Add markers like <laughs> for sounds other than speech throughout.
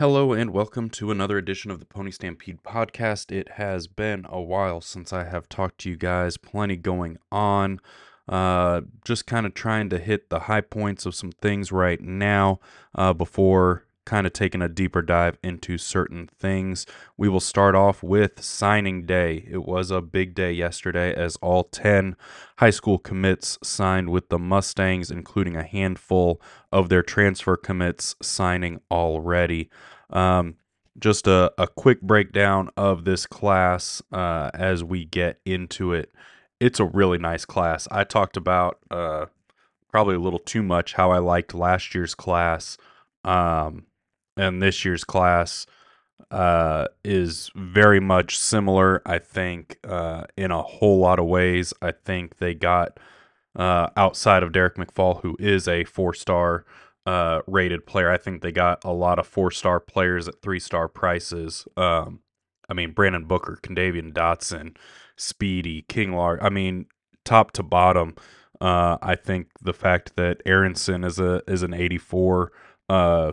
Hello and welcome to another edition of the Pony Stampede podcast. It has been a while since I have talked to you guys, plenty going on. Uh, just kind of trying to hit the high points of some things right now uh, before kind of taking a deeper dive into certain things. We will start off with signing day. It was a big day yesterday as all 10 high school commits signed with the Mustangs, including a handful of their transfer commits signing already. Um, just a, a quick breakdown of this class uh, as we get into it. It's a really nice class. I talked about uh, probably a little too much how I liked last year's class. Um, and this year's class uh, is very much similar. I think uh, in a whole lot of ways. I think they got uh, outside of Derek McFall, who is a four-star uh, rated player. I think they got a lot of four-star players at three-star prices. Um, I mean, Brandon Booker, Condavian Dotson, Speedy, King Large. I mean, top to bottom. Uh, I think the fact that Aronson is a is an 84 uh,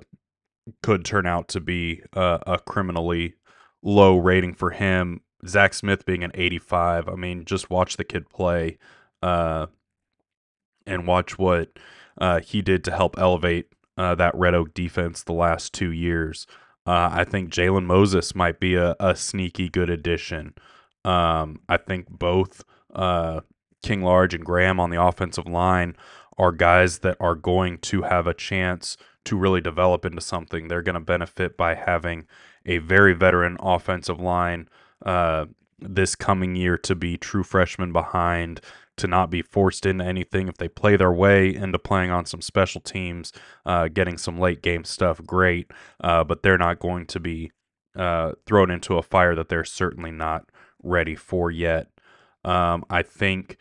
could turn out to be a, a criminally low rating for him. Zach Smith being an 85. I mean, just watch the kid play uh, and watch what uh, he did to help elevate uh, that Red Oak defense the last two years. Uh, I think Jalen Moses might be a, a sneaky good addition. Um, I think both uh, King Large and Graham on the offensive line are guys that are going to have a chance to really develop into something. They're going to benefit by having a very veteran offensive line uh, this coming year to be true freshmen behind, to not be forced into anything. If they play their way into playing on some special teams, uh, getting some late game stuff, great. Uh, but they're not going to be uh, thrown into a fire that they're certainly not ready for yet. Um, I think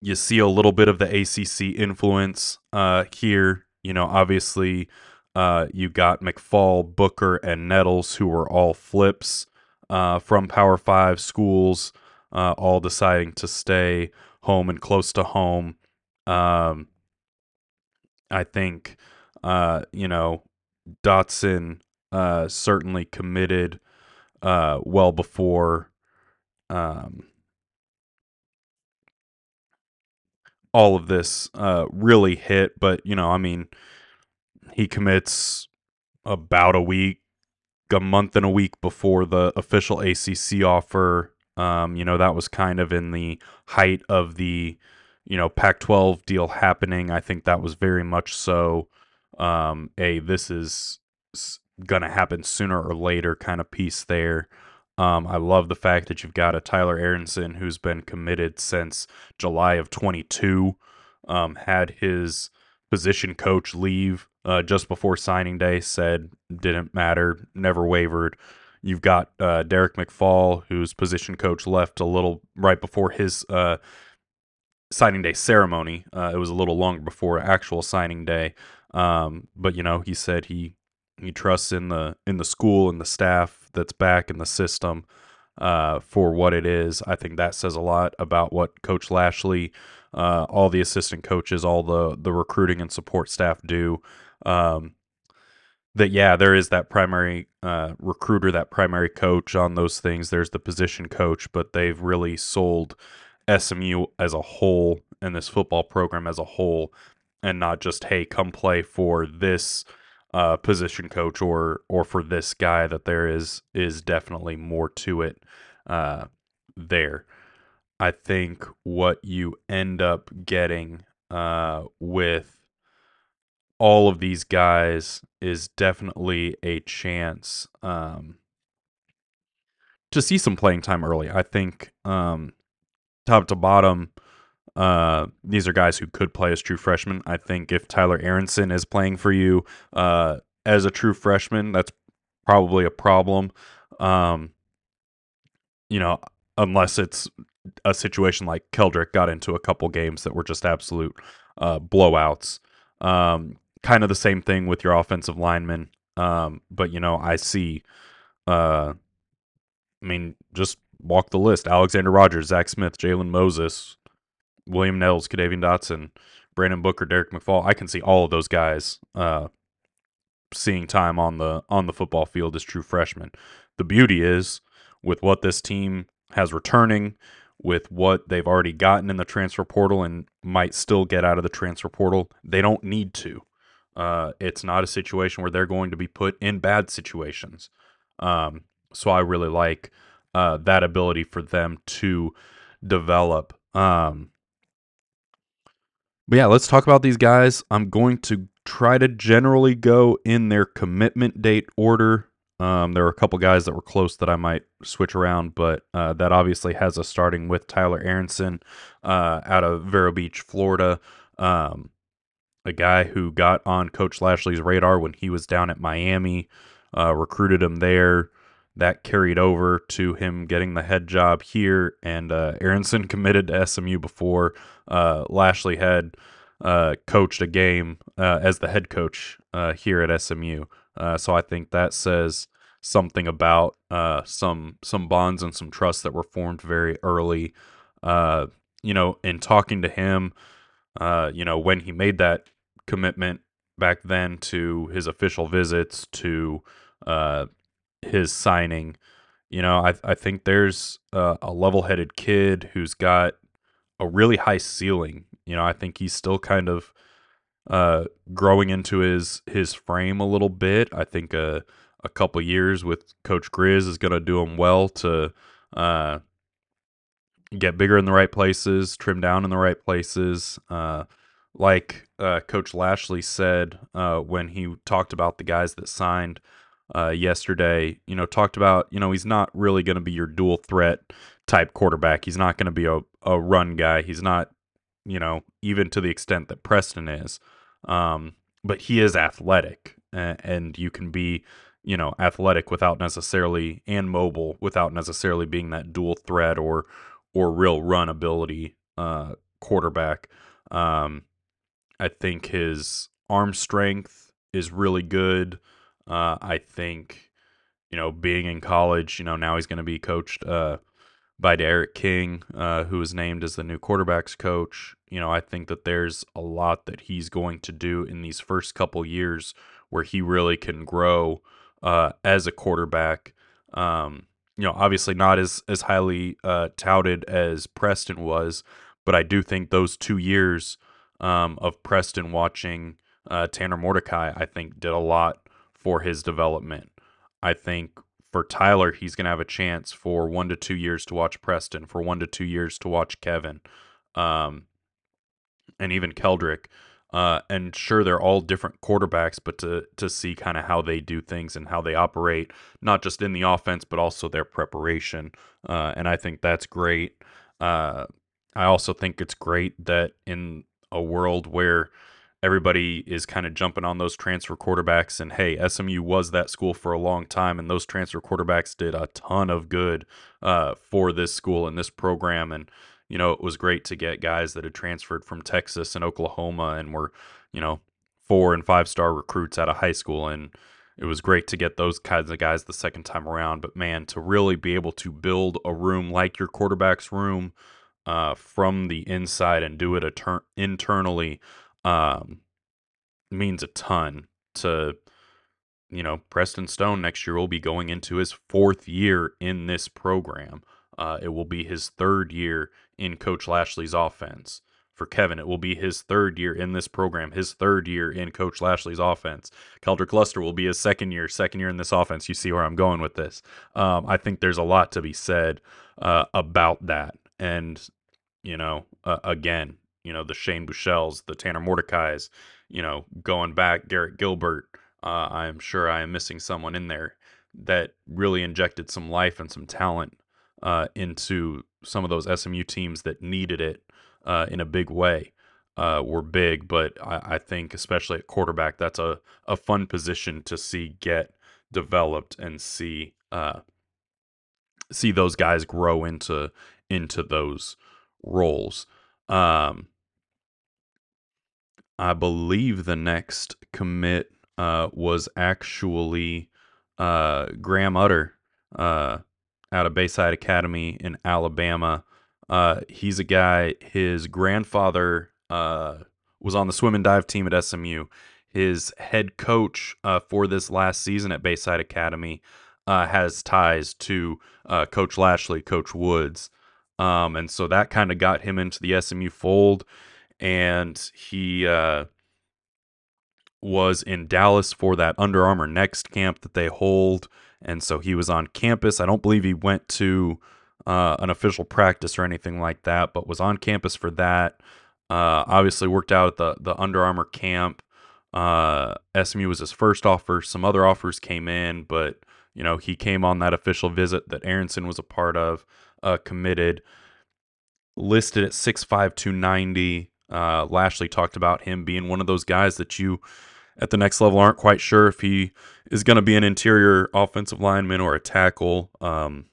you see a little bit of the ACC influence uh, here you know, obviously, uh, you got McFall, Booker, and Nettles, who were all flips uh, from Power Five schools, uh, all deciding to stay home and close to home. Um, I think, uh, you know, Dotson uh, certainly committed uh, well before. Um, all of this uh, really hit. But you know, I mean, he commits about a week, a month and a week before the official ACC offer. Um, you know, that was kind of in the height of the you know Pac-12 deal happening. I think that was very much so um, a this is gonna happen sooner or later kind of piece there. Um, I love the fact that you've got a Tyler Aronson who's been committed since July of 22. Um, had his position coach leave uh, just before signing day, said didn't matter, never wavered. You've got uh, Derek McFall, whose position coach left a little right before his uh, signing day ceremony. Uh, it was a little longer before actual signing day, um, but you know he said he he trusts in the in the school and the staff that's back in the system uh, for what it is. I think that says a lot about what Coach Lashlee, uh, all the assistant coaches, all the the recruiting and support staff do. Um, that yeah, there is that primary uh, recruiter, that primary coach on those things. There's the position coach, but they've really sold SMU as a whole and this football program as a whole, and not just hey, come play for this uh, position coach or or for this guy that there is is definitely more to it uh, there. I think what you end up getting uh, with all of these guys is definitely a chance um, to see some playing time early. I think um, top to bottom, uh, these are guys who could play as true freshmen. I think if Tyler Aronson is playing for you uh, as a true freshman, that's probably a problem. Um, you know, unless it's a situation like Keldrick got into a couple games that were just absolute uh, blowouts. Um, kind of the same thing with your offensive linemen. Um, but you know, I see. Uh, I mean, just walk the list: Alexander Rogers, Zach Smith, Jalen Moses, William Nettles, Condavian Dotson, Brandon Booker, Derek McFall. I can see all of those guys uh, seeing time on the on the football field as true freshmen. The beauty is with what this team has returning, with what they've already gotten in the transfer portal and might still get out of the transfer portal, they don't need to. Uh, it's not a situation where they're going to be put in bad situations. Um, so I really like uh, that ability for them to develop. Um, but yeah, let's talk about these guys. I'm going to try to generally go in their commitment date order. Um, there are a couple guys that were close that I might switch around, but uh, that obviously has us starting with Tyler Aronson uh, out of Vero Beach, Florida. Um, a guy who got on Coach Lashlee's radar when he was down at Miami, uh, recruited him there. That carried over to him getting the head job here, and uh, Aronson <laughs> committed to SMU before uh, Lashlee had uh, coached a game uh, as the head coach uh, here at SMU. so I think that says something about some some bonds and some trust that were formed very early. you know, in talking to him, you know, when he made that commitment back then to his official visits to uh, his signing. You know, I I think there's a, a level-headed kid who's got a really high ceiling. You know, I think he's still kind of uh, growing into his his frame a little bit. I think a a couple years with Coach Grizz is going to do him well to uh, get bigger in the right places, trim down in the right places. Uh, like uh, Coach Lashlee said uh, when he talked about the guys that signed uh, yesterday, you know, talked about, you know, he's not really going to be your dual threat type quarterback. He's not going to be a, a run guy. He's not, you know, even to the extent that Preston is. Um, but he is athletic, and, and you can be, you know, athletic without necessarily and mobile without necessarily being that dual threat or or real run ability uh, quarterback. Um, I think his arm strength is really good. Uh, I think, you know, being in college, you know, now he's going to be coached uh, by Derek King, uh, who was named as the new quarterbacks coach. You know, I think that there's a lot that he's going to do in these first couple years where he really can grow uh, as a quarterback. Um, you know, obviously not as as highly uh, touted as Preston was, but I do think those two years um, of Preston watching uh, Tanner Mordecai, I think, did a lot for his development. I think for Tyler, he's going to have a chance for one to two years to watch Preston, for one to two years to watch Kevin, um, and even Keldrick. Uh, and sure, they're all different quarterbacks, but to to see kind of how they do things and how they operate, not just in the offense, but also their preparation. Uh, and I think that's great. Uh, I also think it's great that in a world where everybody is kind of jumping on those transfer quarterbacks and hey smu was that school for a long time and those transfer quarterbacks did a ton of good uh, for this school and this program and you know it was great to get guys that had transferred from texas and oklahoma and were you know four and five star recruits out of high school and it was great to get those kinds of guys the second time around. But man to really be able to build a room like your quarterback's room uh, from the inside and do it ter- internally um, means a ton to you know preston stone next year will be going into his fourth year in this program. Uh, it will be his third year in coach Lashlee's offense. For kevin it will be his third year in this program his third year in coach Lashlee's offense. Keldrick luster will be his second year second year in this offense. You see where i'm going with this. Um, i think there's a lot to be said uh, about that. And you know, uh, again, you know, the Shane Buecheles, the Tanner Mordecai's, you know, going back, Garrett Gilbert. Uh, I am sure I am missing someone in there that really injected some life and some talent uh, into some of those SMU teams that needed it uh, in a big way. Uh, were big, but I, I, think especially at quarterback, that's a, a fun position to see get developed and see uh, see those guys grow into into those roles. Um, I believe the next commit uh, was actually uh, Graham Utter uh, out of Bayside Academy in Alabama. Uh, he's a guy, his grandfather uh, was on the swim and dive team at SMU. his head coach uh, for this last season at Bayside Academy has ties to Coach Lashlee, Coach Woods. Um, and so that kind of got him into the SMU fold. And he uh, was in Dallas for that Under Armour Next camp that they hold. And so he was on campus. I don't believe he went to uh, an official practice or anything like that, but was on campus for that. Uh, obviously, worked out at the, the Under Armour camp. Uh, SMU was his first offer. Some other offers came in, but you know he came on that official visit that Aronson was a part of. Uh, committed, listed at six five two ninety. Uh, Lashlee talked about him being one of those guys that you at the next level aren't quite sure if he is going to be an interior offensive lineman or a tackle. Um,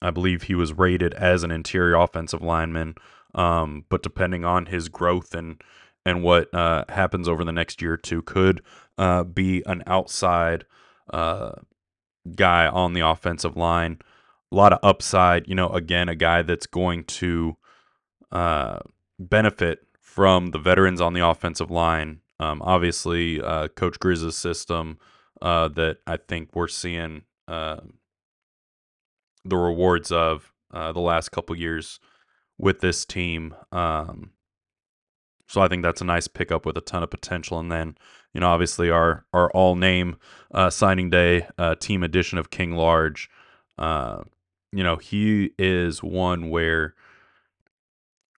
I believe he was rated as an interior offensive lineman, um, but depending on his growth and and what uh, happens over the next year or two, could uh, be an outside uh, guy on the offensive line. A lot of upside, you know. Again, a guy that's going to uh, benefit from the veterans on the offensive line um, obviously, uh, Coach Grizz's system uh, that I think we're seeing uh, the rewards of uh, the last couple years with this team. Um, so I think that's a nice pickup with a ton of potential. And then, you know, obviously our our all name uh, signing day uh, team edition of King Large. you know, he is one where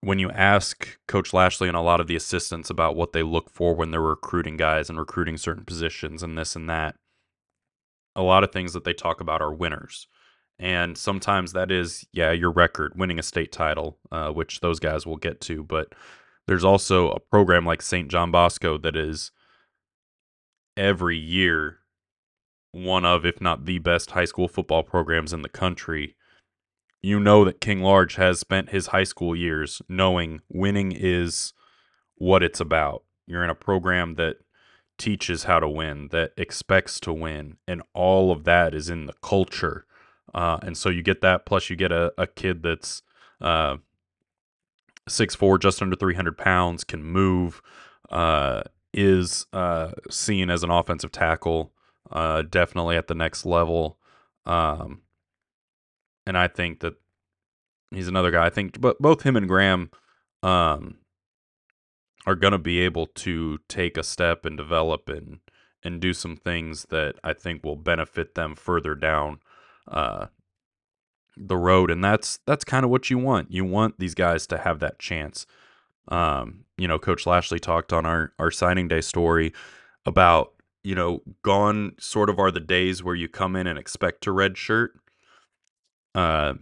when you ask Coach Lashlee and a lot of the assistants about what they look for when they're recruiting guys and recruiting certain positions and this and that, a lot of things that they talk about are winners. And sometimes that is, yeah, your record, winning a state title, uh, which those guys will get to. But there's also a program like St. John Bosco that is every year one of, if not the best high school football programs in the country you know that King Large has spent his high school years knowing winning is what it's about. You're in a program that teaches how to win, that expects to win, and all of that is in the culture. Uh, and so you get that, plus you get a, a kid that's uh, 6'4, just under 300 pounds, can move, uh, is uh, seen as an offensive tackle, uh, definitely at the next level. Um, and I think that he's another guy. I think, but both him and Graham um, are going to be able to take a step and develop and and do some things that I think will benefit them further down uh, the road. And that's that's kind of what you want. You want these guys to have that chance. Um, you know, Coach Lashlee talked on our our signing day story about you know gone sort of are the days where you come in and expect to red shirt uh,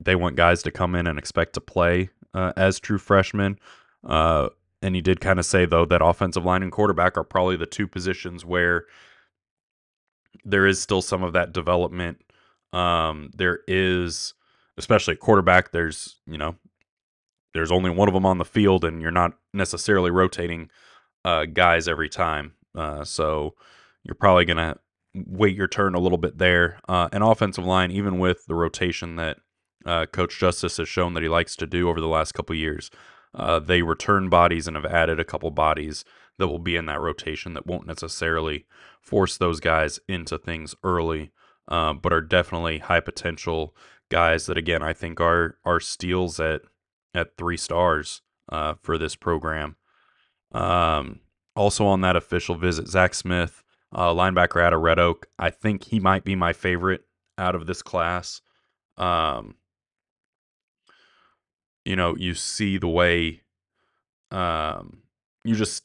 they want guys to come in and expect to play uh, as true freshmen. Uh, and he did kind of say, though, that offensive line and quarterback are probably the two positions where there is still some of that development. Um, there is, especially quarterback, there's, you know, there's only one of them on the field, and you're not necessarily rotating uh, guys every time. Uh, so you're probably going to wait your turn a little bit there. Uh, an offensive line, even with the rotation that uh, Coach Justice has shown that he likes to do over the last couple years, uh, they return bodies and have added a couple bodies that will be in that rotation that won't necessarily force those guys into things early, uh, but are definitely high potential guys that again I think are are steals at at three stars uh, for this program. Um, also on that official visit, Zach Smith uh, linebacker out of Red Oak. I think he might be my favorite out of this class. Um, you know, you see the way um, you just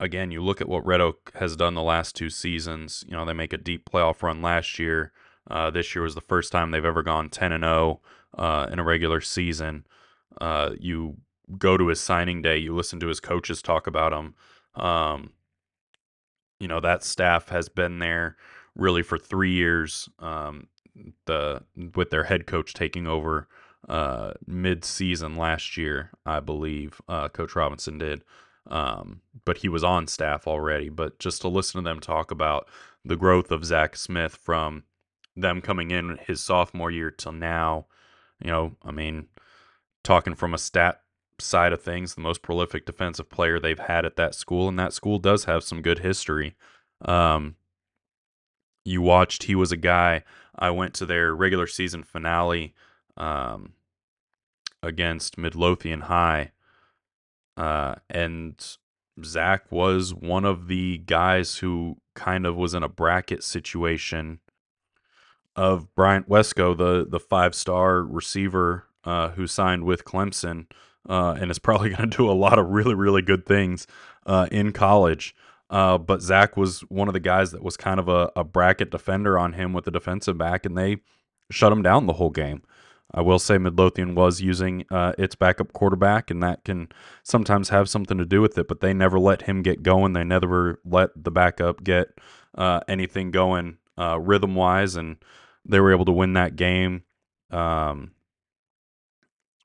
again, you look at what Red Oak has done the last two seasons. You know, they make a deep playoff run last year. Uh, this year was the first time they've ever gone 10 and 0 uh, in a regular season. Uh, you go to his signing day, you listen to his coaches talk about him. Um, you know that staff has been there really for three years. Um, the with their head coach taking over uh, mid season last year, I believe uh, Coach Robinson did. Um, but he was on staff already. But just to listen to them talk about the growth of Zach Smith from them coming in his sophomore year till now, you know, I mean, talking from a stat side of things, the most prolific defensive player they've had at that school, and that school does have some good history. Um, you watched, he was a guy. I went to their regular season finale um, against Midlothian High, uh, and Zach was one of the guys who kind of was in a bracket situation of Bryant Wesco, the the five star receiver uh, who signed with Clemson uh, and is probably <laughs> going to do a lot of really really good things uh, in college. Uh, but Zach was one of the guys that was kind of a, a bracket defender on him with the defensive back, and they shut him down the whole game. I will say Midlothian was using uh, its backup quarterback, and that can sometimes have something to do with it. But they never let him get going. They never let the backup get uh, anything going uh, rhythm wise, and they were able to win that game. Um,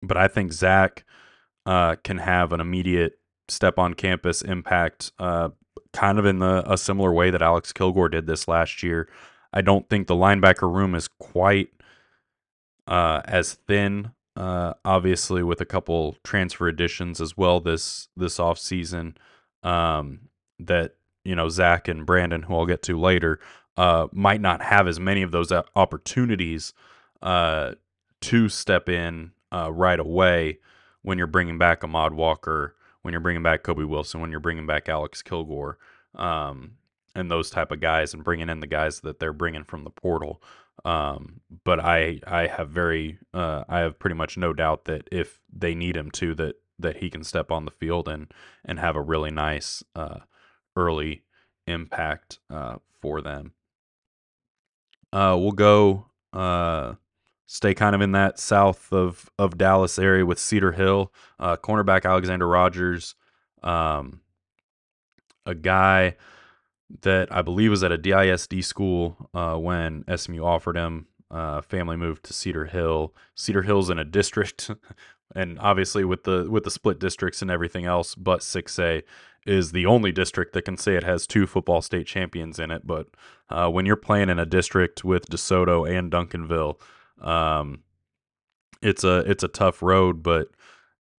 but I think Zach uh, can have an immediate step on campus impact, uh, kind of in the a similar way that Alex Kilgore did this last year. I don't think the linebacker room is quite uh, as thin. Uh, obviously, with a couple transfer additions as well this this off season, um, that you know Zach and Brandon, who I'll get to later, uh, might not have as many of those opportunities uh, to step in right away when you're bringing back Ahmad Walker, when you're bringing back Kobe Wilson, when you're bringing back Alex Kilgore, um, and those type of guys, and bringing in the guys that they're bringing from the portal. Um, but I I have very uh, I have pretty much no doubt that if they need him to that that he can step on the field and and have a really nice uh, early impact uh, for them. Uh, we'll go uh, stay kind of in that south of of Dallas area with Cedar Hill, uh, cornerback Alexander Rogers, um, a guy that I believe was at a DISD school uh, when SMU offered him. Uh, family moved to Cedar Hill. Cedar Hill's in a district, <laughs> and obviously with the with the split districts and everything else, but six A is the only district that can say it has two football state champions in it. But uh, when you're playing in a district with DeSoto and Duncanville, um, it's a it's a tough road. But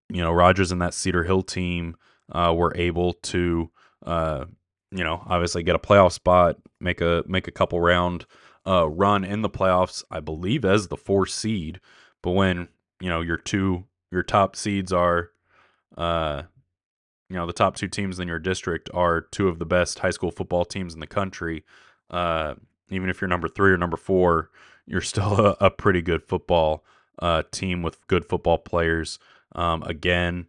you know, Rogers and that Cedar Hill team uh, were able to uh, you know, obviously get a playoff spot, make a make a couple round uh, run in the playoffs, I believe as the four seed. But when you know your two your top seeds are, uh, you know, the top two teams in your district are two of the best high school football teams in the country. Uh, even if you're number three or number four, you're still a, a pretty good football uh, team with good football players. Um, again,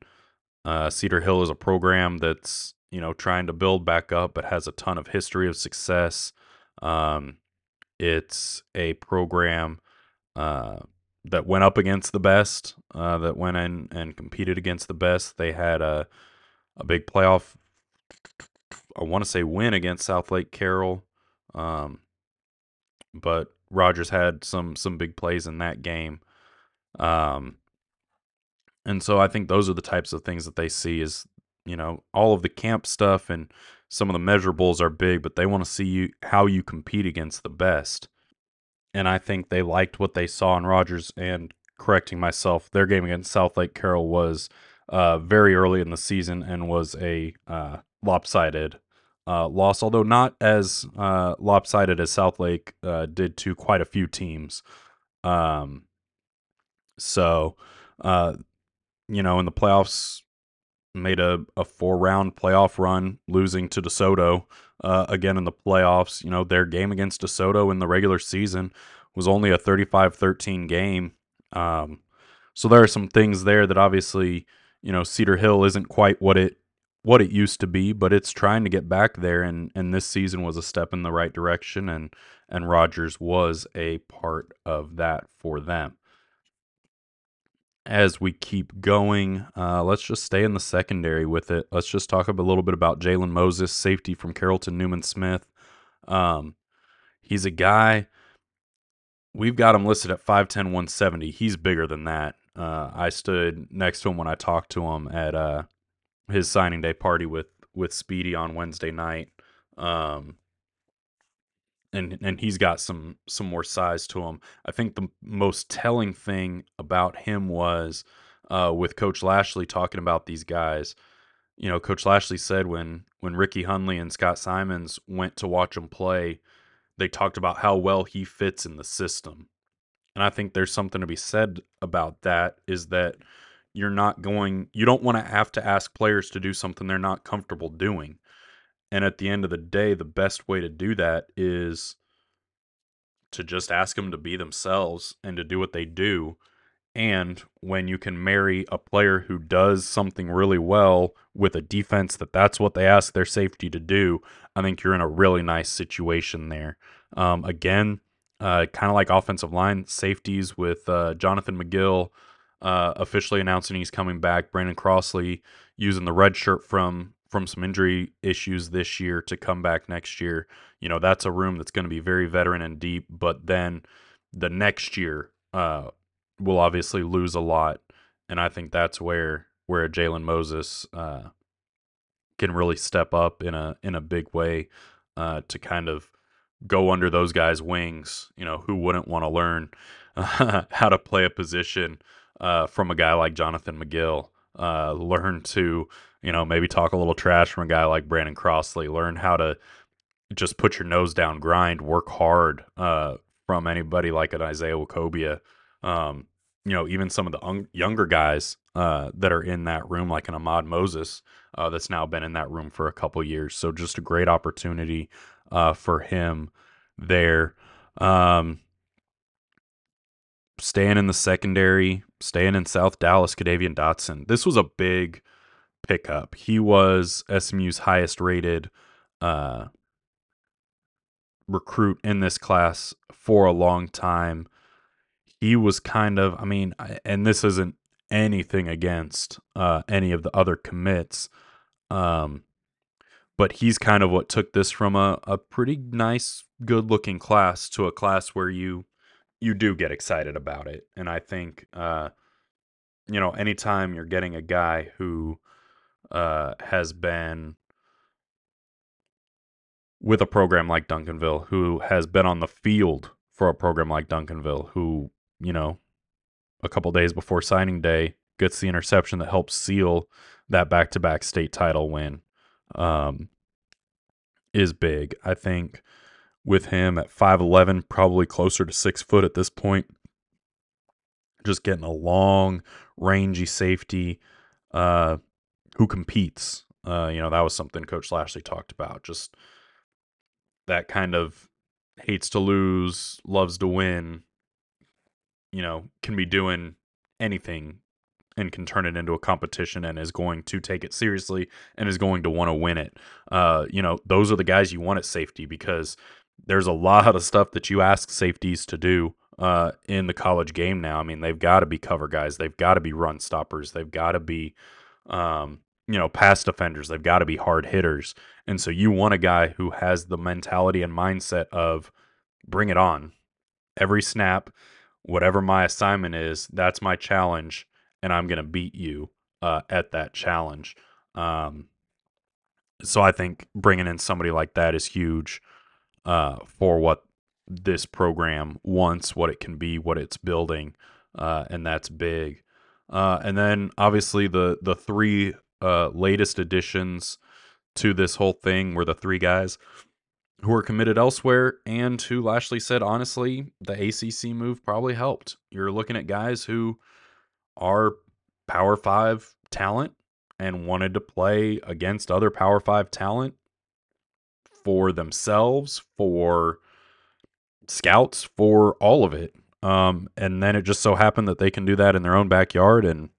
uh, Cedar Hill is a program that's you know, trying to build back up, but has a ton of history of success. Um, it's a program uh, that went up against the best, uh, that went in and competed against the best. They had a a big playoff. I want to say win against Southlake Carroll, um, but Rogers had some some big plays in that game. Um, and so I think those are the types of things that they see is you know, all of the camp stuff and some of the measurables are big, but they want to see you how you compete against the best. And I think they liked what they saw in Rogers. And correcting myself, their game against Southlake Carroll was uh, very early in the season and was a uh, lopsided uh, loss, although not as uh, lopsided as Southlake uh, did to quite a few teams. Um, so, uh, you know, in the playoffs, made a, a four round playoff run, losing to DeSoto uh, again in the playoffs. You know, their game against DeSoto in the regular season was only a 35 13 game. Um, so there are some things there that obviously, you know, Cedar Hill isn't quite what it what it used to be, but it's trying to get back there and and this season was a step in the right direction and and Rogers was a part of that for them as we keep going, uh, let's just stay in the secondary with it. Let's just talk a little bit about Jalen Moses, safety from Carrollton Newman Smith. Um, he's a guy, we've got him listed at 5'10, 170. He's bigger than that. Uh, I stood next to him when I talked to him at uh, his signing day party with, with Speedy on Wednesday night. Um, and and he's got some some more size to him. I think the most telling thing about him was uh, with Coach Lashlee talking about these guys. You know, Coach Lashlee said when when Ricky Hunley and Scott Symons went to watch him play, they talked about how well he fits in the system. And I think there's something to be said about that is that you're not going you don't want to have to ask players to do something they're not comfortable doing. And at the end of the day, the best way to do that is to just ask them to be themselves and to do what they do. And when you can marry a player who does something really well with a defense that that's what they ask their safety to do, I think you're in a really nice situation there. Um, again, uh, kind of like offensive line safeties with uh, Jonathan McGill uh, officially announcing he's coming back. Brandon Crossley using the red shirt from from some injury issues this year to come back next year. You know, that's a room that's going to be very veteran and deep, but then the next year uh, will obviously lose a lot. And I think that's where where Jalen Moses uh, can really step up in a in a big way uh, to kind of go under those guys' wings. You know, who wouldn't want to learn <laughs> how to play a position uh, from a guy like Jonathan McGill? Uh, learn to you know, maybe talk a little trash from a guy like Brandon Crossley. Learn how to just put your nose down, grind, work hard uh, from anybody like an Isaiah Nwokobia. Um, you know, even some of the un- younger guys uh, that are in that room, like an Ahmad Moses, uh, that's now been in that room for a couple years. So just a great opportunity uh, for him there. Um, staying in the secondary, staying in South Dallas, Kadavian Dotson. This was a big pickup. He was SMU's highest rated uh, recruit in this class for a long time. He was kind of, I mean, and this isn't anything against uh, any of the other commits, um, but he's kind of what took this from a, a pretty nice, good looking class to a class where you you do get excited about it. And I think, uh, you know, anytime you're getting a guy who uh, has been with a program like Duncanville, who has been on the field for a program like Duncanville, who, you know, a couple days before signing day gets the interception that helps seal that back to back state title win, um, is big. I think with him at 5'11, probably closer to six foot at this point, just getting a long, rangy safety. Uh, who competes. Uh, you know, that was something Coach Lashlee talked about. Just that kind of hates to lose, loves to win, you know, can be doing anything and can turn it into a competition and is going to take it seriously and is going to want to win it. Uh, you know, those are the guys you want at safety because there's a lot of stuff that you ask safeties to do uh, in the college game now. I mean, they've got to be cover guys, they've got to be run stoppers, they've got to be um, you know, past defenders. They've got to be hard hitters. And so you want a guy who has the mentality and mindset of bring it on. Every snap, whatever my assignment is, that's my challenge, and I'm going to beat you uh, at that challenge. Um, so I think bringing in somebody like that is huge uh, for what this program wants, what it can be, what it's building, uh, and that's big. Uh, and then obviously the the three uh, latest additions to this whole thing were the three guys who were committed elsewhere and who Lashlee said honestly the ACC move probably helped. You're looking at guys who are Power 5 talent and wanted to play against other Power 5 talent for themselves, for scouts, for all of it. Um, and then it just so happened that they can do that in their own backyard and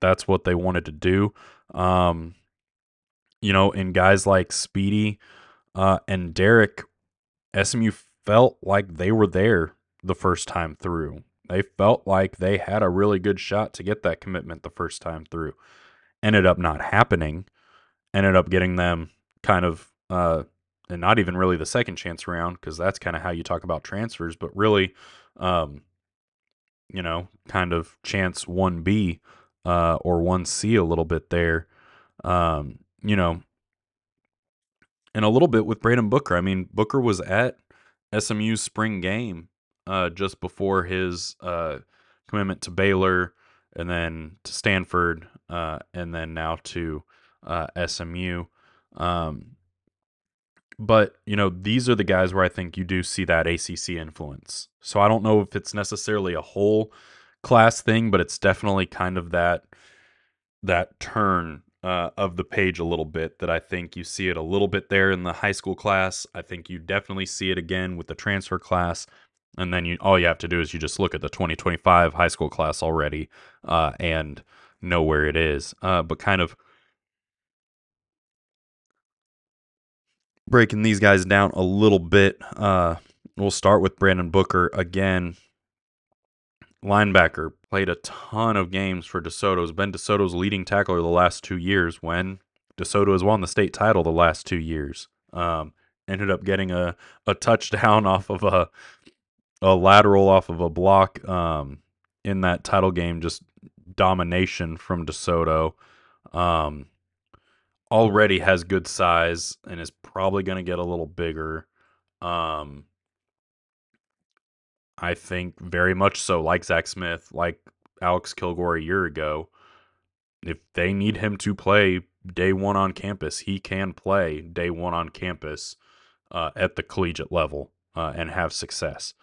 that's what they wanted to do. Um, you know, in guys like Speedy uh, and Derek, SMU felt like they were there the first time through. They felt like they had a really good shot to get that commitment the first time through. Ended up not happening. Ended up getting them kind of, uh, and not even really the second chance round because that's kind of how you talk about transfers, but really, um, you know, kind of chance 1B uh, or 1C a little bit there. Um, you know, and a little bit with Brandon Booker. I mean, Booker was at SMU's spring game uh, just before his uh, commitment to Baylor and then to Stanford, uh, and then now to uh, SMU. Um, but you know, these are the guys where I think you do see that ACC influence. So I don't know if it's necessarily a whole class thing, but it's definitely kind of that that turn uh, of the page a little bit that I think you see it a little bit there in the high school class. I think you definitely see it again with the transfer class. And then you all you have to do is you just look at the 2025 high school class already uh, and know where it is. Uh, but kind of breaking these guys down a little bit. Uh, we'll start with Brandon Booker again. Linebacker played a ton of games for DeSoto. Has been DeSoto's leading tackler the last two years. When DeSoto has won the state title the last two years, um, ended up getting a a touchdown <laughs> off of a a lateral off of a block um, in that title game. Just domination from DeSoto. Um, already has good size and is probably going to get a little bigger. Um, I think very much so, like Zach Smith, like Alex Kilgore a year ago. If they need him to play day one on campus, he can play day one on campus uh, at the collegiate level uh, and have success.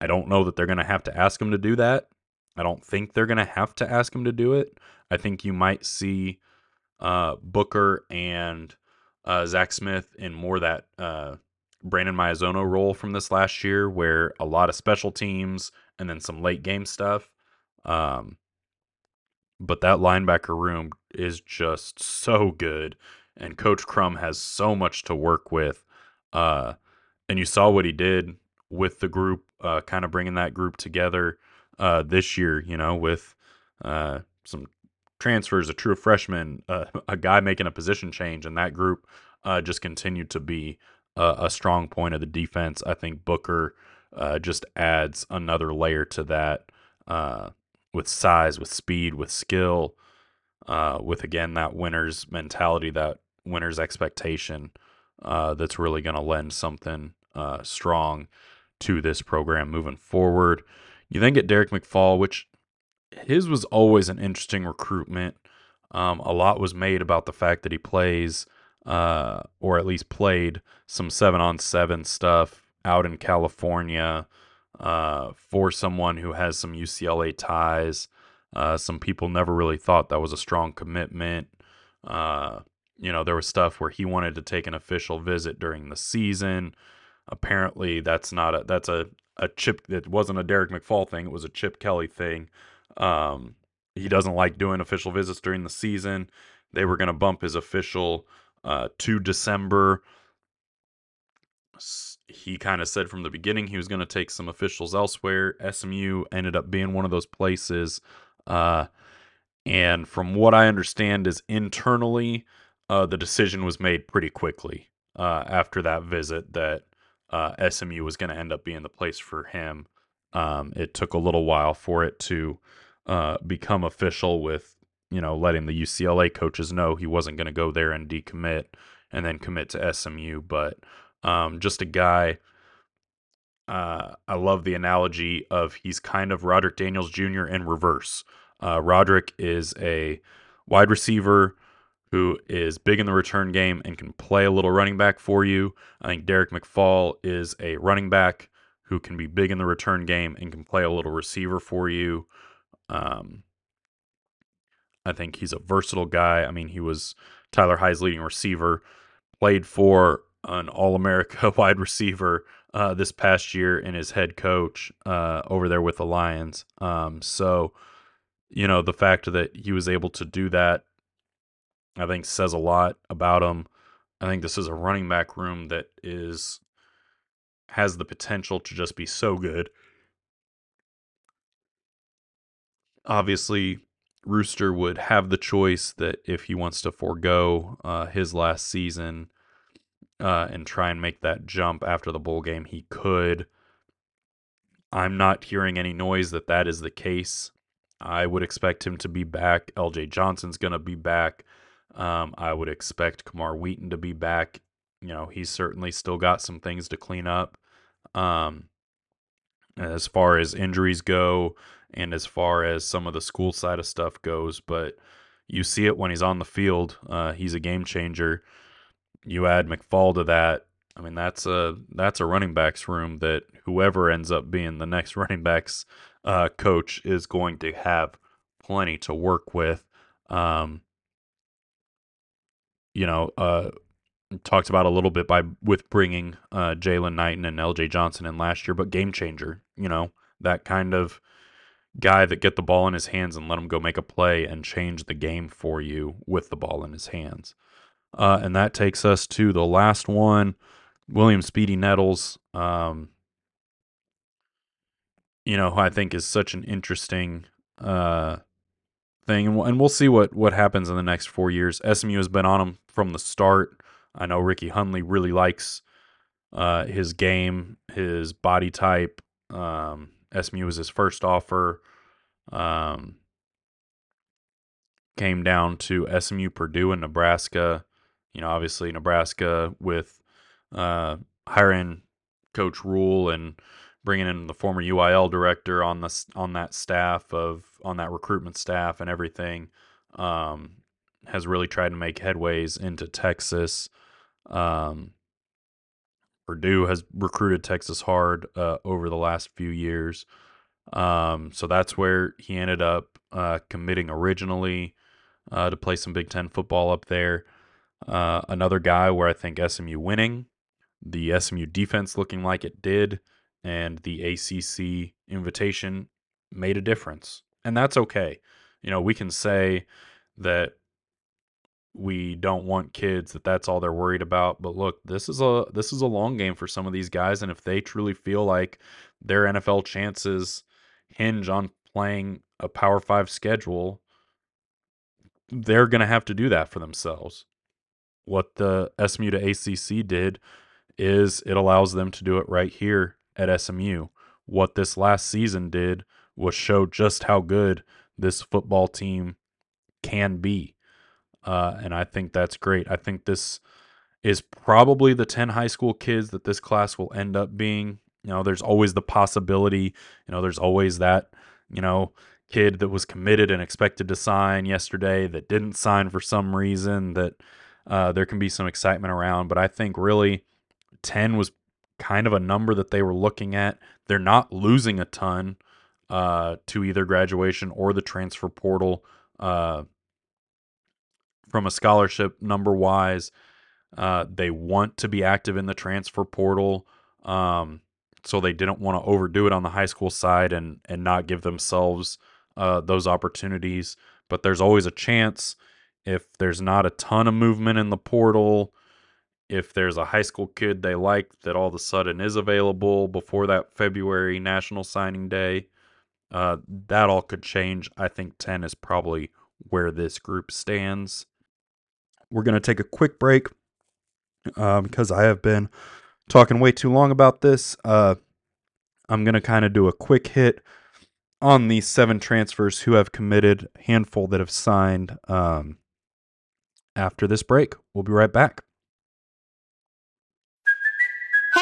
I don't know that they're going to have to ask him to do that. I don't think they're going to have to ask him to do it. I think you might see uh, Booker and uh, Zach Smith in more that uh, Brandon Maiazono role from this last year, where a lot of special teams and then some late game stuff. Um, but that linebacker room is just so good, and Coach Crum has so much to work with. Uh, and you saw what he did with the group, uh, kind of bringing that group together uh, this year. You know, with uh, some transfers, a true freshman, uh, a guy making a position change, and that group uh, just continued to be a, a, strong point of the defense. I think Booker uh, just adds another layer to that uh, with size, with speed, with skill, uh, with again that winner's mentality, that winner's expectation. Uh, that's really going to lend something strong to this program moving forward. You then get Derek McFall, which his was always an interesting recruitment. Um, a lot was made about the fact that he plays, uh, or at least played, some seven on seven stuff out in California uh, for someone who has some UCLA ties. Uh, some people never really thought that was a strong commitment. Uh, you know, there was stuff where he wanted to take an official visit during the season. Apparently, that's not a that's a a chip. It wasn't a Derek McFall thing. It was a Chip Kelly thing. Um, he doesn't like doing official visits during the season. They were going to bump his official uh, to December. He kind of said from the beginning he was going to take some officials elsewhere. SMU ended up being one of those places. Uh, and from what I understand, is internally, uh, the decision was made pretty quickly uh, after that visit that uh, SMU was going to end up being the place for him. Um, it took a little while for it to uh, become official with you know letting the UCLA coaches know he wasn't going to go there and decommit and then commit to SMU. But um, just a guy. Uh, I love the analogy of he's kind of Roderick Daniels Jr. in reverse. Uh, Roderick is a wide receiver who is big in the return game and can play a little running back for you. I think Derek McFall is a running back who can be big in the return game and can play a little receiver for you. Um, I think he's a versatile guy. I mean, he was Tyler High's leading receiver, played for an All America <laughs> wide receiver uh, this past year, and his head coach uh, over there with the Lions. Um, so, you know, the fact that he was able to do that, I think, says a lot about him. I think this is a running back room that is has the potential to just be so good. Obviously, Rooster would have the choice that if he wants to forego uh, his last season uh, and try and make that jump after the bowl game, he could. I'm not hearing any noise that that is the case. I would expect him to be back. LJ Johnson's going to be back. Um, I would expect Camar Wheaton to be back. You know, he's certainly still got some things to clean up. Um, as far as injuries go and as far as some of the school side of stuff goes. But you see it when he's on the field. Uh, he's a game changer. You add McFall to that. I mean, that's a that's a running backs room that whoever ends up being the next <laughs> running backs uh, coach is going to have plenty to work with. Um, you know, uh, talked about a little bit by with bringing uh, Jaylan Knighton and L.J. Johnson in last year, but game changer. You know, that kind of guy that get the ball in his hands and let him go make a play and change the game for you with the ball in his hands. Uh, and that takes us to the last one, William Speedy Nettles. Um, you know, who I think is such an interesting uh, thing, and we'll, and we'll see what what happens in the next four years. SMU has been on him from the start. I know Ricky Hunley really likes uh, his game, his body type. Um, SMU was his first offer. Um, came down to SMU, Purdue, and Nebraska. You know, obviously Nebraska with uh, hiring Coach Rhule and bringing in the former UIL director on the on that staff of on that recruitment staff and everything. Um, has really tried to make headways into Texas. Um, Purdue has recruited Texas hard uh, over the last few years. Um, so that's where he ended up uh, committing originally uh, to play some Big Ten football up there. Uh, another guy where I think SMU winning, the SMU defense looking like it did, and the ACC invitation made a difference. And that's okay. You know, we can say that we don't want kids that that's all they're worried about but look this is a this is a long game for some of these guys and if they truly feel like their NFL chances hinge on playing a power 5 schedule they're going to have to do that for themselves. What the SMU to ACC did is it allows them to do it right here at SMU what this last season did was show just how good this football team can be uh, and I think that's great. I think this is probably the 10 high school kids that this class will end up being. You know, there's always the possibility, you know, there's always that, you know, kid that was committed and expected to sign yesterday that didn't sign for some reason that uh, there can be some excitement around. But I think really 10 was kind of a number that they were looking at. They're not losing a ton uh, to either graduation or the transfer portal. Uh, from a scholarship number wise. Uh, they want to be active in the transfer portal. Um, so they didn't want to overdo it on the high school side and and not give themselves uh, those opportunities. But there's always a chance if there's not a ton of movement in the portal, if there's a high school kid they like that all of a sudden is available before that February national signing day, uh, that all could change. I think 10 is probably where this group stands. We're going to take a quick break because I have been talking way too long about this. Uh, I'm going to kind of do a quick hit on these seven transfers who have committed, handful that have signed um, after this break. We'll be right back.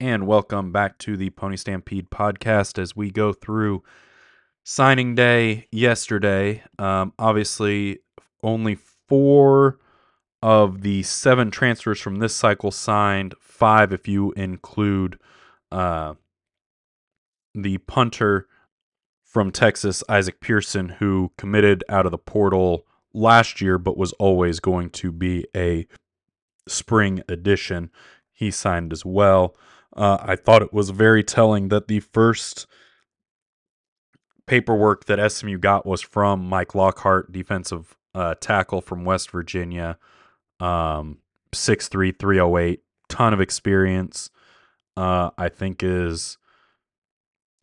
and welcome back to the Pony Stampede podcast as we go through signing day yesterday. Um, obviously, only four of the seven transfers from this cycle signed, five if you include uh, the punter from Texas, Isaac Pearson, who committed out of the portal last year but was always going to be a spring addition. He signed as well. Uh, I thought it was very telling that the first paperwork that SMU got was from Mike Lockhart, defensive uh, tackle from West Virginia, um, 6'3", 308, ton of experience. Uh, I think is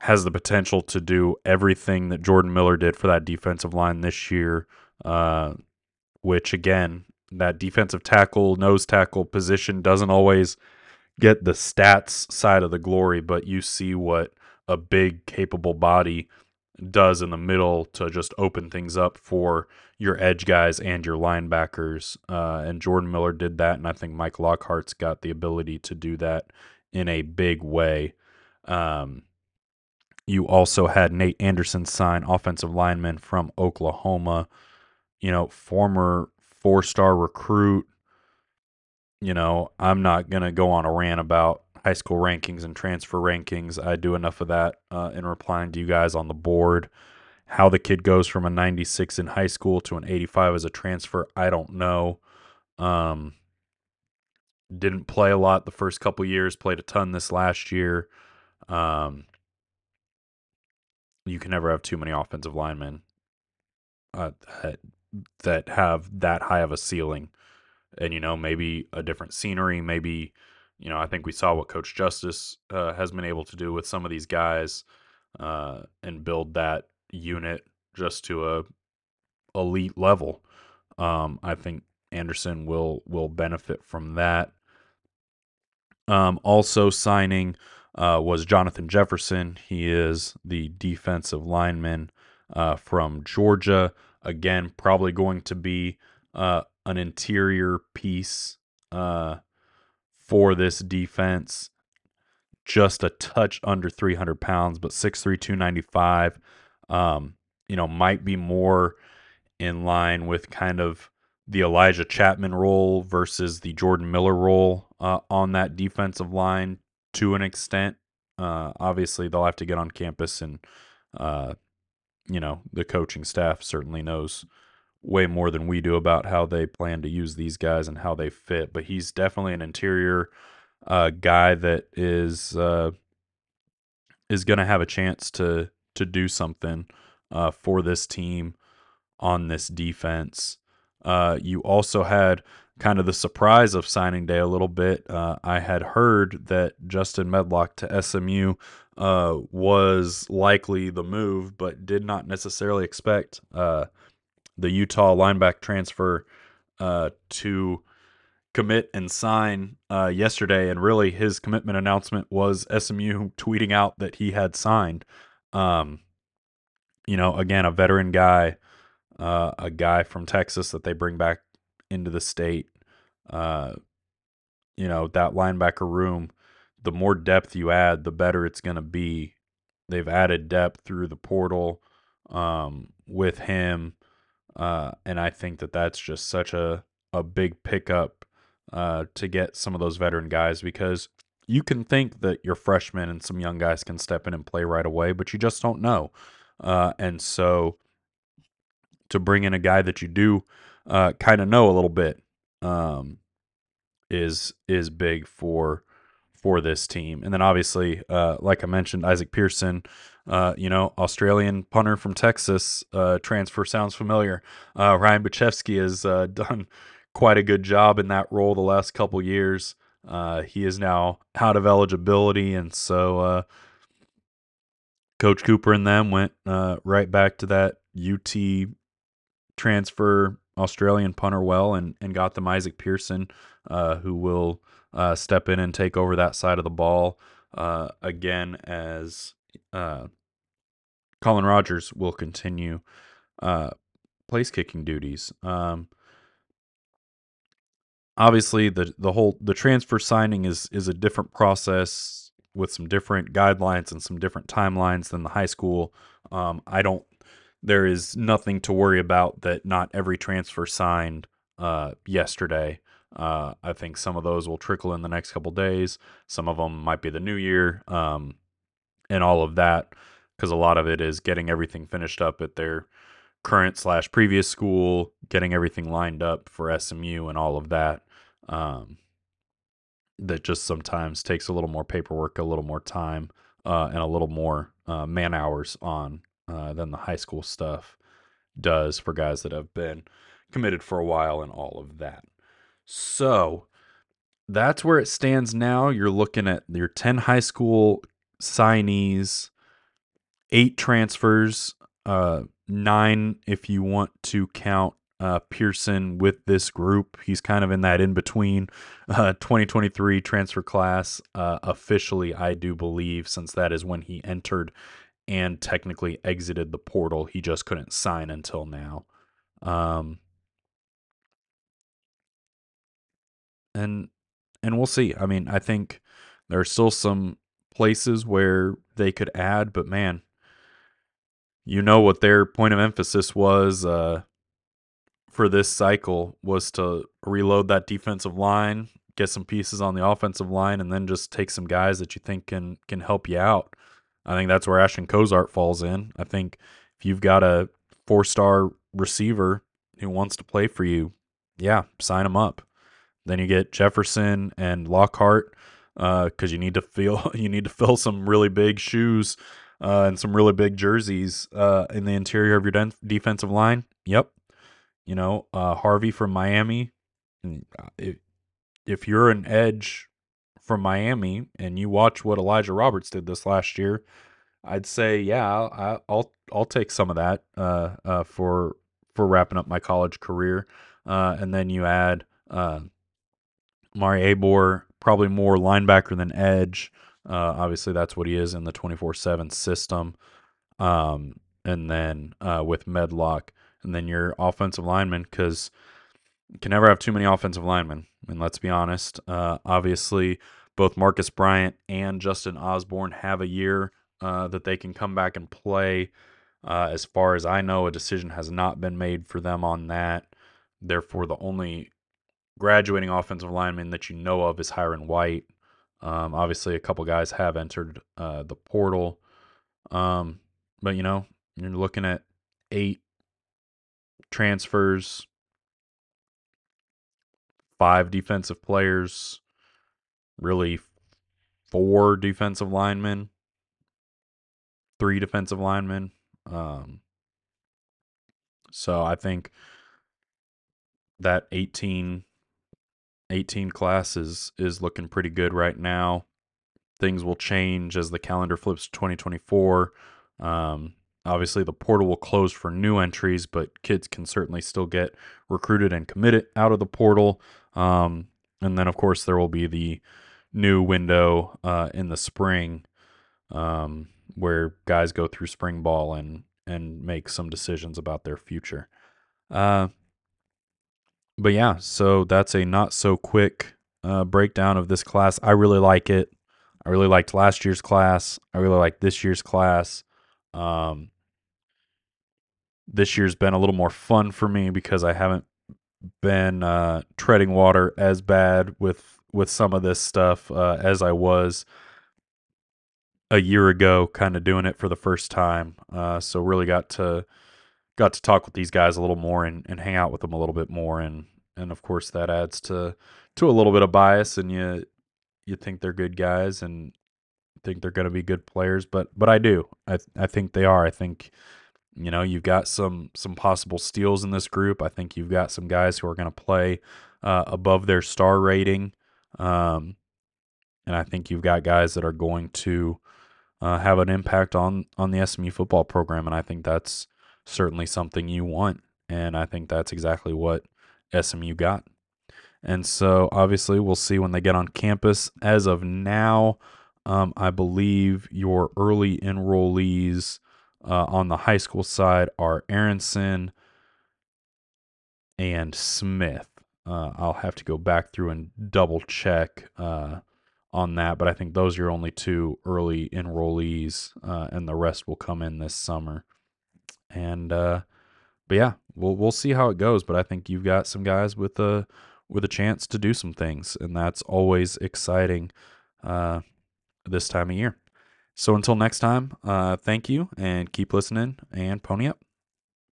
has the potential to do everything that Jordan Miller did for that defensive line this year, uh, which again, that defensive tackle, nose tackle position doesn't always get the stats side of the glory, but you see what a big, capable body does in the middle to just open things up for your edge guys and your linebackers. Uh, and Jordan Miller did that, and I think Mike Lockhart's got the ability to do that in a big way. Um, you also had Nate Anderson sign offensive lineman from Oklahoma, you know, former four star recruit. You know, I'm not going to go on a rant about high school rankings and transfer rankings. I do enough of that uh, in replying to you guys on the board. How the kid goes from a 96 in high school to an 85 as a transfer, I don't know. Um, didn't play a lot the first couple years, played a ton this last year. Um, you can never have too many offensive linemen uh, that have that high of a ceiling. And, you know, maybe a different scenery, maybe, you know, I think we saw what Coach Justice uh, has been able to do with some of these guys uh, and build that unit just to a elite level. Um, I think Anderson will will benefit from that. Um, also signing uh, was Jonathan Jefferson. He is the defensive lineman uh, from Georgia. Again, probably going to be uh, an interior piece uh, for this defense. Just a touch under 300 pounds, but 6'3, 295. Um, you know, might be more in line with kind of the Elijah Chapman role versus the Jordan Miller role uh, on that defensive line to an extent. Uh, obviously, they'll have to get on campus, and uh, you know the coaching staff certainly knows way more than we do about how they plan to use these guys and how they fit. But he's definitely an interior uh, guy that is uh, is going to have a chance to to do something uh, for this team on this defense. Uh, you also had kind of the surprise of signing day a little bit. Uh, I had heard that Justin Medlock to SMU uh, was likely the move, but did not necessarily expect the Utah linebacker transfer uh, to commit and sign uh, yesterday. And really, his commitment announcement was SMU tweeting out that he had signed. Um, you know, again, a veteran guy, uh, a guy from Texas that they bring back into the state. Uh, you know, that linebacker room, the more depth you add, the better it's going to be. They've added depth through the portal um, with him. Uh, and I think that that's just such a, a big pickup uh, to get some of those veteran guys because you can think that your freshmen and some young guys can step in and play right away, but you just don't know. Uh, and so to bring in a guy that you do uh, kind of know a little bit um, is is big for for this team. And then obviously, uh, like I mentioned, Isaac Pearson, uh, you know, Australian punter from Texas, uh, transfer sounds familiar. Uh, Ryan Bujcevski has uh, <laughs> done quite a good job in that role the last couple years. Uh, he is now out of eligibility, and so Coach Cooper and them went right back to that UT transfer Australian punter well and, and got them Isaac Pearson, uh, who will uh, step in and take over that side of the ball uh, again as uh, Collin Rogers will continue uh, place kicking duties. Um, obviously, the the whole the transfer signing is is a different process with some different guidelines and some different timelines than the high school. Um, I don't there is nothing to worry about that not every transfer signed uh, yesterday. Uh, I think some of those will trickle in the next couple days. Some of them might be the new year um, and all of that because a lot of it is getting everything finished up at their current slash previous school, getting everything lined up for SMU and all of that. Um, that just sometimes takes a little more paperwork, a little more time, uh, and a little more uh, man hours on uh, than the high school stuff does for guys that have been committed for a while and all of that. So that's where it stands now. You're looking at your 10 high school signees eight transfers, uh, nine if you want to count uh, Pearson with this group. He's kind of in that in between uh, 2023 transfer class. Uh, officially, I do believe, since that is when he entered and technically exited the portal. He just couldn't sign until now. Um, and and we'll see. I mean, I think there are still some places where they could add, but man, you know what their point of emphasis was uh, for this cycle was to reload that defensive line, get some pieces on the offensive line, and then just take some guys that you think can can help you out. I think that's where Ashton Cozart falls in. I think if you've got a four star receiver who wants to play for you, yeah, sign him up. Then you get Jefferson and Lockhart because uh, you need to feel <laughs> you need to fill some really big shoes uh, and some really big jerseys uh, in the interior of your de- defensive line. Yep, you know uh, Harvey from Miami. Uh, if, if you're an edge from Miami and you watch what Elijah Roberts did this last year, I'd say yeah, I'll I'll, I'll take some of that uh, uh, for for wrapping up my college career. Uh, and then you add uh, Mari Abor, probably more linebacker than edge. Uh, obviously, that's what he is in the 24 7 system. Um, and then uh, with Medlock, and then your offensive lineman, because you can never have too many offensive linemen. And let's be honest. Uh, obviously, both Marcus Bryant and Justin Osborne have a year uh, that they can come back and play. Uh, as far as I know, a decision has not been made for them on that. Therefore, the only graduating offensive lineman that you know of is Hiron White. Um, obviously, a couple guys have entered uh, the portal, um, but you know you're looking at eight transfers, five defensive players, really four defensive linemen, three defensive linemen. Um, so I think that 18 18 classes is looking pretty good right now. Things will change as the calendar flips to 2024. Um, obviously, the portal will close for new entries, but kids can certainly still get recruited and committed out of the portal. Um, and then, of course, there will be the new window uh, in the spring um, where guys go through spring ball and and make some decisions about their future. Uh, but yeah, so that's a not so quick uh, breakdown of this class. I really like it. I really liked last year's class. I really like this year's class. Um, this year's been a little more fun for me because I haven't been uh, treading water as bad with with some of this stuff uh, as I was a year ago, kind of doing it for the first time. Uh, so really got to got to talk with these guys a little more and, and hang out with them a little bit more. And and of course that adds to to a little bit of bias and you you think they're good guys and think they're going to be good players but but I do. I I think they are. I think you know you've got some some possible steals in this group. I think you've got some guys who are going to play uh, above their star rating um and I think you've got guys that are going to uh, have an impact on on the SMU football program and I think that's certainly something you want. And I think that's exactly what SMU got. And so obviously we'll see when they get on campus. As of now, um, I believe your early enrollees uh, on the high school side are Aronson and Smith. Uh, I'll have to go back through and double check uh, on that, but I think those are your only two early enrollees, uh, and the rest will come in this summer. And uh, but yeah, we'll we'll see how it goes. But I think you've got some guys with a with a chance to do some things, and that's always exciting uh, this time of year. So until next time, uh, thank you and keep listening and pony up.